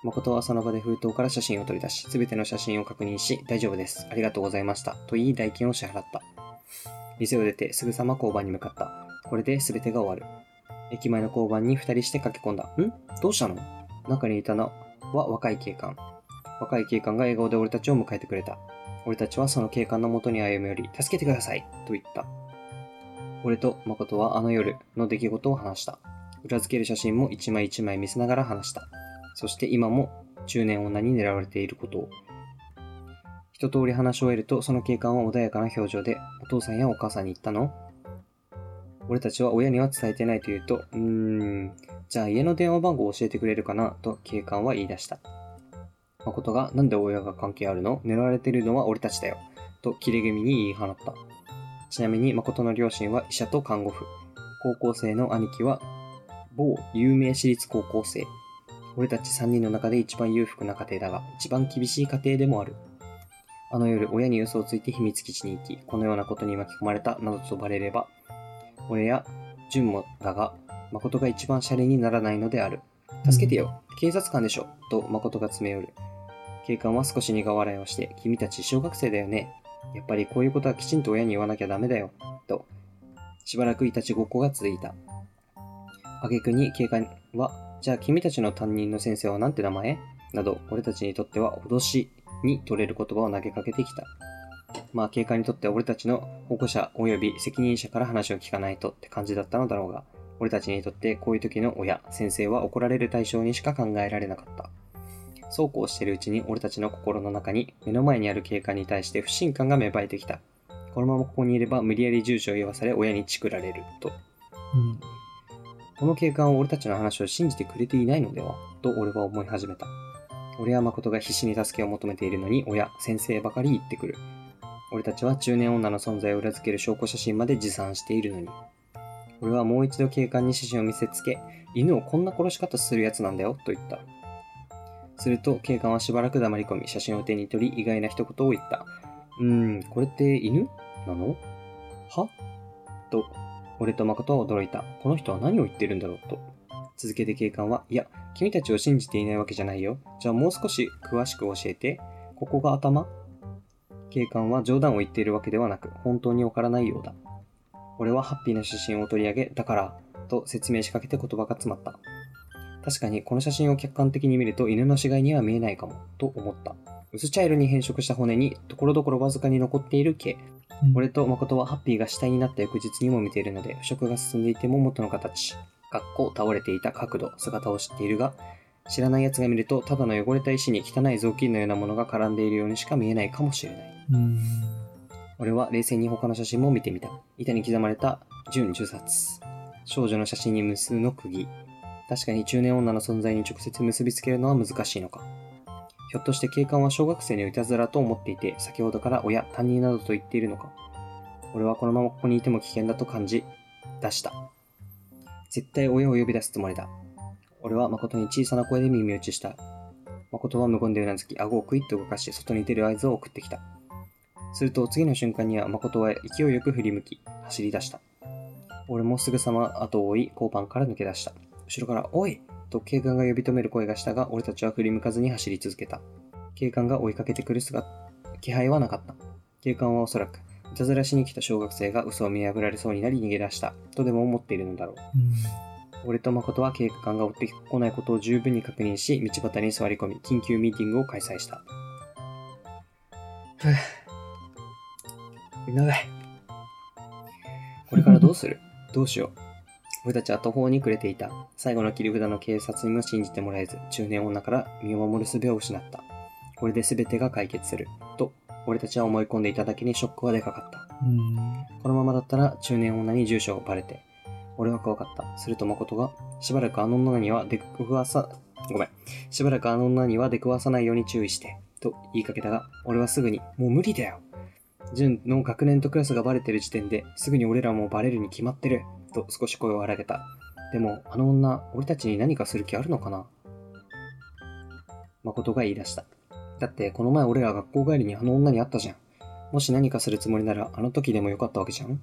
誠はその場で封筒から写真を取り出し、すべての写真を確認し、大丈夫です。ありがとうございました。と言い、代金を支払った。店を出てすぐさま交番に向かった。これで全てが終わる。駅前の交番に二人して駆け込んだ。ん？どうしたの？中にいたのは若い警官。若い警官が笑顔で俺たちを迎えてくれた。俺たちはその警官の元に歩み寄り、助けてくださいと言った。俺と誠はあの夜の出来事を話した。裏付ける写真も一枚一枚見せながら話した。そして今も中年女に狙われていることを。一通り話し終えると、その警官は穏やかな表情で、お父さんやお母さんに言ったの？俺たちは親には伝えてないと言うと、うーん、じゃあ家の電話番号を教えてくれるかなと警官は言い出した。誠が、なんで親が関係あるの？狙われてるのは俺たちだよ。と切れ気味に言い放った。ちなみに誠の両親は医者と看護婦。高校生の兄貴は某有名私立高校生。俺たち3人の中で一番裕福な家庭だが、一番厳しい家庭でもある。あの夜、親に嘘をついて秘密基地に行き、このようなことに巻き込まれたなどとバレれば、俺や純もだが、誠が一番シャレにならないのである。助けてよ、警察官でしょ、と誠が詰め寄る。警官は少し苦笑いをして、君たち小学生だよね。やっぱりこういうことはきちんと親に言わなきゃダメだよ、と。しばらくいたちごっこが続いた。挙句に警官は、じゃあ君たちの担任の先生はなんて名前？など、俺たちにとっては脅しに取れる言葉を投げかけてきた。まあ、警官にとって俺たちの保護者及び責任者から話を聞かないとって感じだったのだろうが、俺たちにとってこういう時の親、先生は怒られる対象にしか考えられなかった。そうこうしてるうちに俺たちの心の中に目の前にある警官に対して不信感が芽生えてきた。このままここにいれば無理やり住所を言わされ親にチクられると。うん。この警官は俺たちの話を信じてくれていないのではと俺は思い始めた。俺や誠が必死に助けを求めているのに親、先生ばかり言ってくる。俺たちは中年女の存在を裏付ける証拠写真まで持参しているのに。俺はもう一度警官に写真を見せつけ、犬をこんな殺し方するやつなんだよと言った。すると警官はしばらく黙り込み写真を手に取り意外な一言を言った。うーん、これって犬なの？は？と、俺と誠は驚いた。この人は何を言ってるんだろうと。続けて警官は、いや、君たちを信じていないわけじゃないよ。じゃあもう少し詳しく教えて。ここが頭？警官は冗談を言っているわけではなく、本当にわからないようだ。俺はハッピーな写真を取り上げ、だから、と説明しかけて言葉が詰まった。確かにこの写真を客観的に見ると犬の死骸には見えないかも、と思った。薄茶色に変色した骨に、ところどころわずかに残っている毛。うん俺と誠はハッピーが死体になった翌日にも見ているので、腐食が進んでいても元の形、かっこ倒れていた角度、姿を知っているが、知らない奴が見ると、ただの汚れた石に汚い雑巾のようなものが絡んでいるようにしか見えないかもしれない。俺は冷静に他の写真も見てみた。板に刻まれた純10冊。少女の写真に無数の釘。確かに中年女の存在に直接結びつけるのは難しいのか。ひょっとして警官は小学生のいたずらと思っていて、先ほどから親、担任などと言っているのか。俺はこのままここにいても危険だと感じ、出した。絶対親を呼び出すつもりだ。俺は誠に小さな声で耳打ちした。誠は無言でうなずき、顎をクイッと動かし、外に出る合図を送ってきた。すると次の瞬間には誠は勢いよく振り向き、走り出した。俺もすぐさま後を追い、交番から抜け出した。後ろから、おいと警官が呼び止める声がしたが、俺たちは振り向かずに走り続けた。警官が追いかけてくる姿、気配はなかった。警官はおそらく、いたずらしに来た小学生が嘘を見破られそうになり逃げ出した、とでも思っているのだろう。うん。俺と誠は警官が追ってこないことを十分に確認し、道端に座り込み、緊急ミーティングを開催した。長い。これからどうする？<laughs> どうしよう。俺たちは途方に暮れていた。最後の切り札の警察にも信じてもらえず、中年女から身を守る術を失った。これで全てが解決する。と、俺たちは思い込んでいただけにショックはでかかった。うん。このままだったら中年女に住所をバレて、俺は怖かった。すると誠が、しばらくあの女には出くわさ、ごめん。しばらくあの女には出くわさないように注意して、と言いかけたが、俺はすぐに、もう無理だよ。純の学年とクラスがバレてる時点で、すぐに俺らもバレるに決まってる。と少し声を荒げた。でも、あの女、俺たちに何かする気あるのかな？誠が言い出した。だって、この前俺ら学校帰りにあの女に会ったじゃん。もし何かするつもりなら、あの時でもよかったわけじゃん？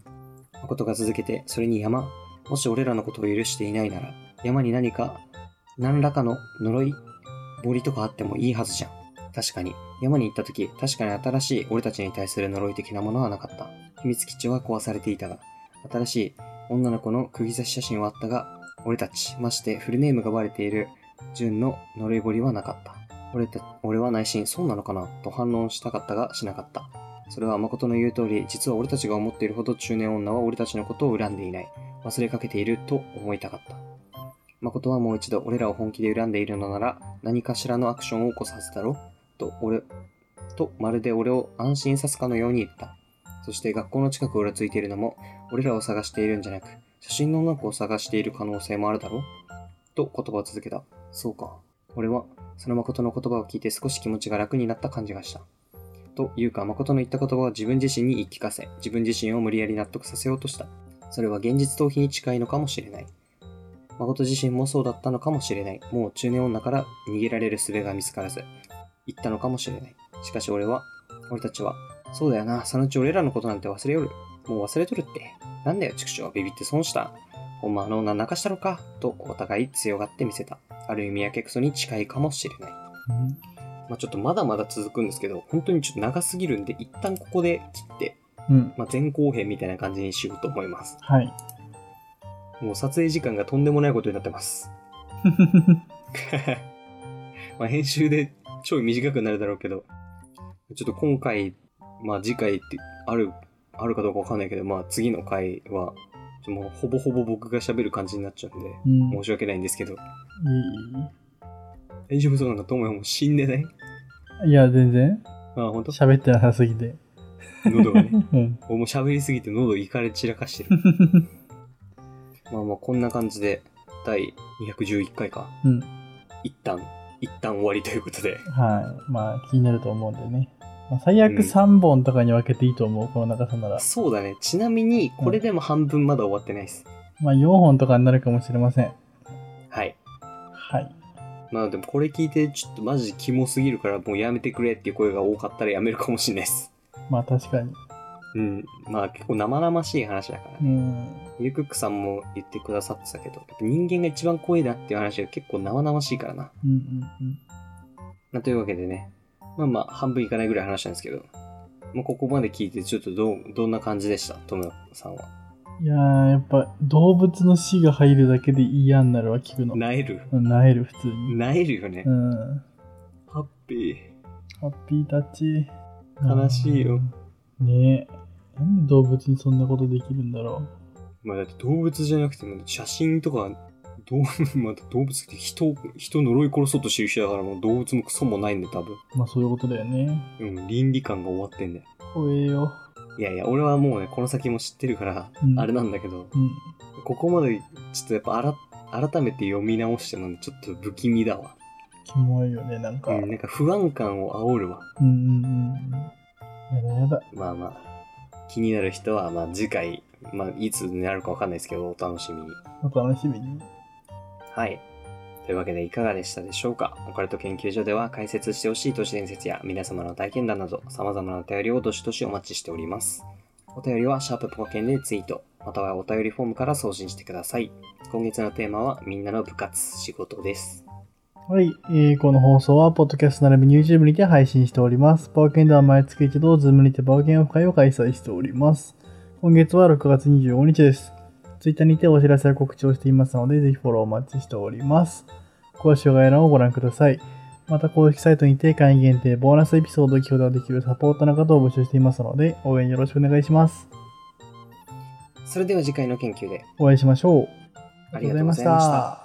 誠が続けて、それに山、もし俺らのことを許していないなら、山に何か、何らかの呪い、森とかあってもいいはずじゃん。確かに、山に行った時、確かに新しい俺たちに対する呪い的なものはなかった。秘密基地は壊されていたが、新しい女の子の釘刺し写真はあったが、俺たち、ましてフルネームがバレている純の呪い堀はなかった。俺た、俺は内心、そうなのかな？と反論したかったが、しなかった。それは誠の言う通り、実は俺たちが思っているほど中年女は俺たちのことを恨んでいない。忘れかけていると思いたかった。誠はもう一度俺らを本気で恨んでいるのなら、何かしらのアクションを起こさせたろと、俺、と、まるで俺を安心さすかのように言った。そして学校の近くをうろついているのも、俺らを探しているんじゃなく、写真の女の子を探している可能性もあるだろうと言葉を続けた。そうか。俺は、その誠の言葉を聞いて少し気持ちが楽になった感じがした。というか、誠の言った言葉を自分自身に言い聞かせ、自分自身を無理やり納得させようとした。それは現実逃避に近いのかもしれない。誠自身もそうだったのかもしれない。もう中年女から逃げられる術が見つからず、言ったのかもしれない。しかし俺は、俺たちは、そうだよな、そのうち俺らのことなんて忘れよる。もう忘れとるって。なんだよ、畜生、ビビって損した。ほんまあの女泣かしたろかとお互い強がってみせた。ある意味やけくそに近いかもしれない。まあちょっとまだまだ続くんですけど、本当にちょっと長すぎるんで、一旦ここで切って、うん。まあ、前後編みたいな感じにしようと思います。はい。もう撮影時間がとんでもないことになってます。<laughs> まあ編集でちょい短くなるだろうけど、ちょっと今回、まあ次回ってある、あるかどうかわかんないけど、まあ次の回は、もうほぼほぼ僕が喋る感じになっちゃうんで、うん。申し訳ないんですけど、い大丈夫そうなんかともやもう死んでない？いいや、全然。ああ、ほんと喋ってなさすぎて。喉がね。<laughs> うん。俺もう喋りすぎて喉いかれ散らかしてる。<laughs> まあまあこんな感じで、第211回か。うん。一旦、一旦終わりということで。はい。まあ、気になると思うんでね。まあ、最悪うん3本とかに分けていいと思う、この長さなら。そうだね。ちなみに、これでも半分まだ終わってないです。まあ、4本とかになるかもしれません。はい。はい。まあでもこれ聞いて、ちょっとマジキモすぎるからもうやめてくれっていう声が多かったらやめるかもしれないです。まあ、確かに。うん。まあ結構生々しい話だからうね。ん。ゆくくさんも言ってくださってたけど、人間が一番怖いなっていう話が結構生々しいからな。うんうんうん。まあ、というわけでね、まあまあ、半分いかないぐらい話したんですけど、まあ、ここまで聞いて、ちょっとどう、どんな感じでした？トムさんは。いやー、やっぱ動物の死が入るだけで嫌になるわ、聞くの。なえる？うんなえる、普通に。なえるよねう。ん。ハッピハッピータッチ。悲しいようん。ねえ。なんで動物にそんなことできるんだろー。まあだって動物じゃなくても、写真とか、動 <laughs> また動物って人、人呪い殺そうとしてる人だからもう動物もクソもないんで多分。う。まあそういうことだよね。うん、倫理観が終わってんだよ。怖えよ。いやいや、俺はもうね、この先も知ってるから、うんあれなんだけど、うん。ここまでちょっとやっぱあら改めて読み直してもちょっと不気味だわ。キモいよね、なんか。う、うんんなんか不安感を煽るわ。うんうんうん。やだやだ。まあまあ、気になる人は、まあ次回、まあいつになるかわかんないですけど、お楽しみに。お楽しみに。はい。というわけでいかがでしたでしょうか？オカルト研究所では解説してほしい都市伝説や皆様の体験談など様々なお便りをどしどしお待ちしております。お便りはシャープポカケンでツイート、またはお便りフォームから送信してください。今月のテーマはみんなの部活、仕事です。はい、えーこの放送は、ポッドキャスト並びに YouTube にて配信しております。パワーケンでは毎月一度、ズームにてパワーケンオフ会を開催しております。今月は6月25日です。Twitter にてお知らせや告知をしていますので、ぜひフォローお待ちしております。詳しい概要欄をご覧ください。また公式サイトにて会員限定ボーナスエピソードを聞くことができるサポートの方を募集していますので、応援よろしくお願いします。それでは次回の研究でお会いしましょう。ありがとうございました。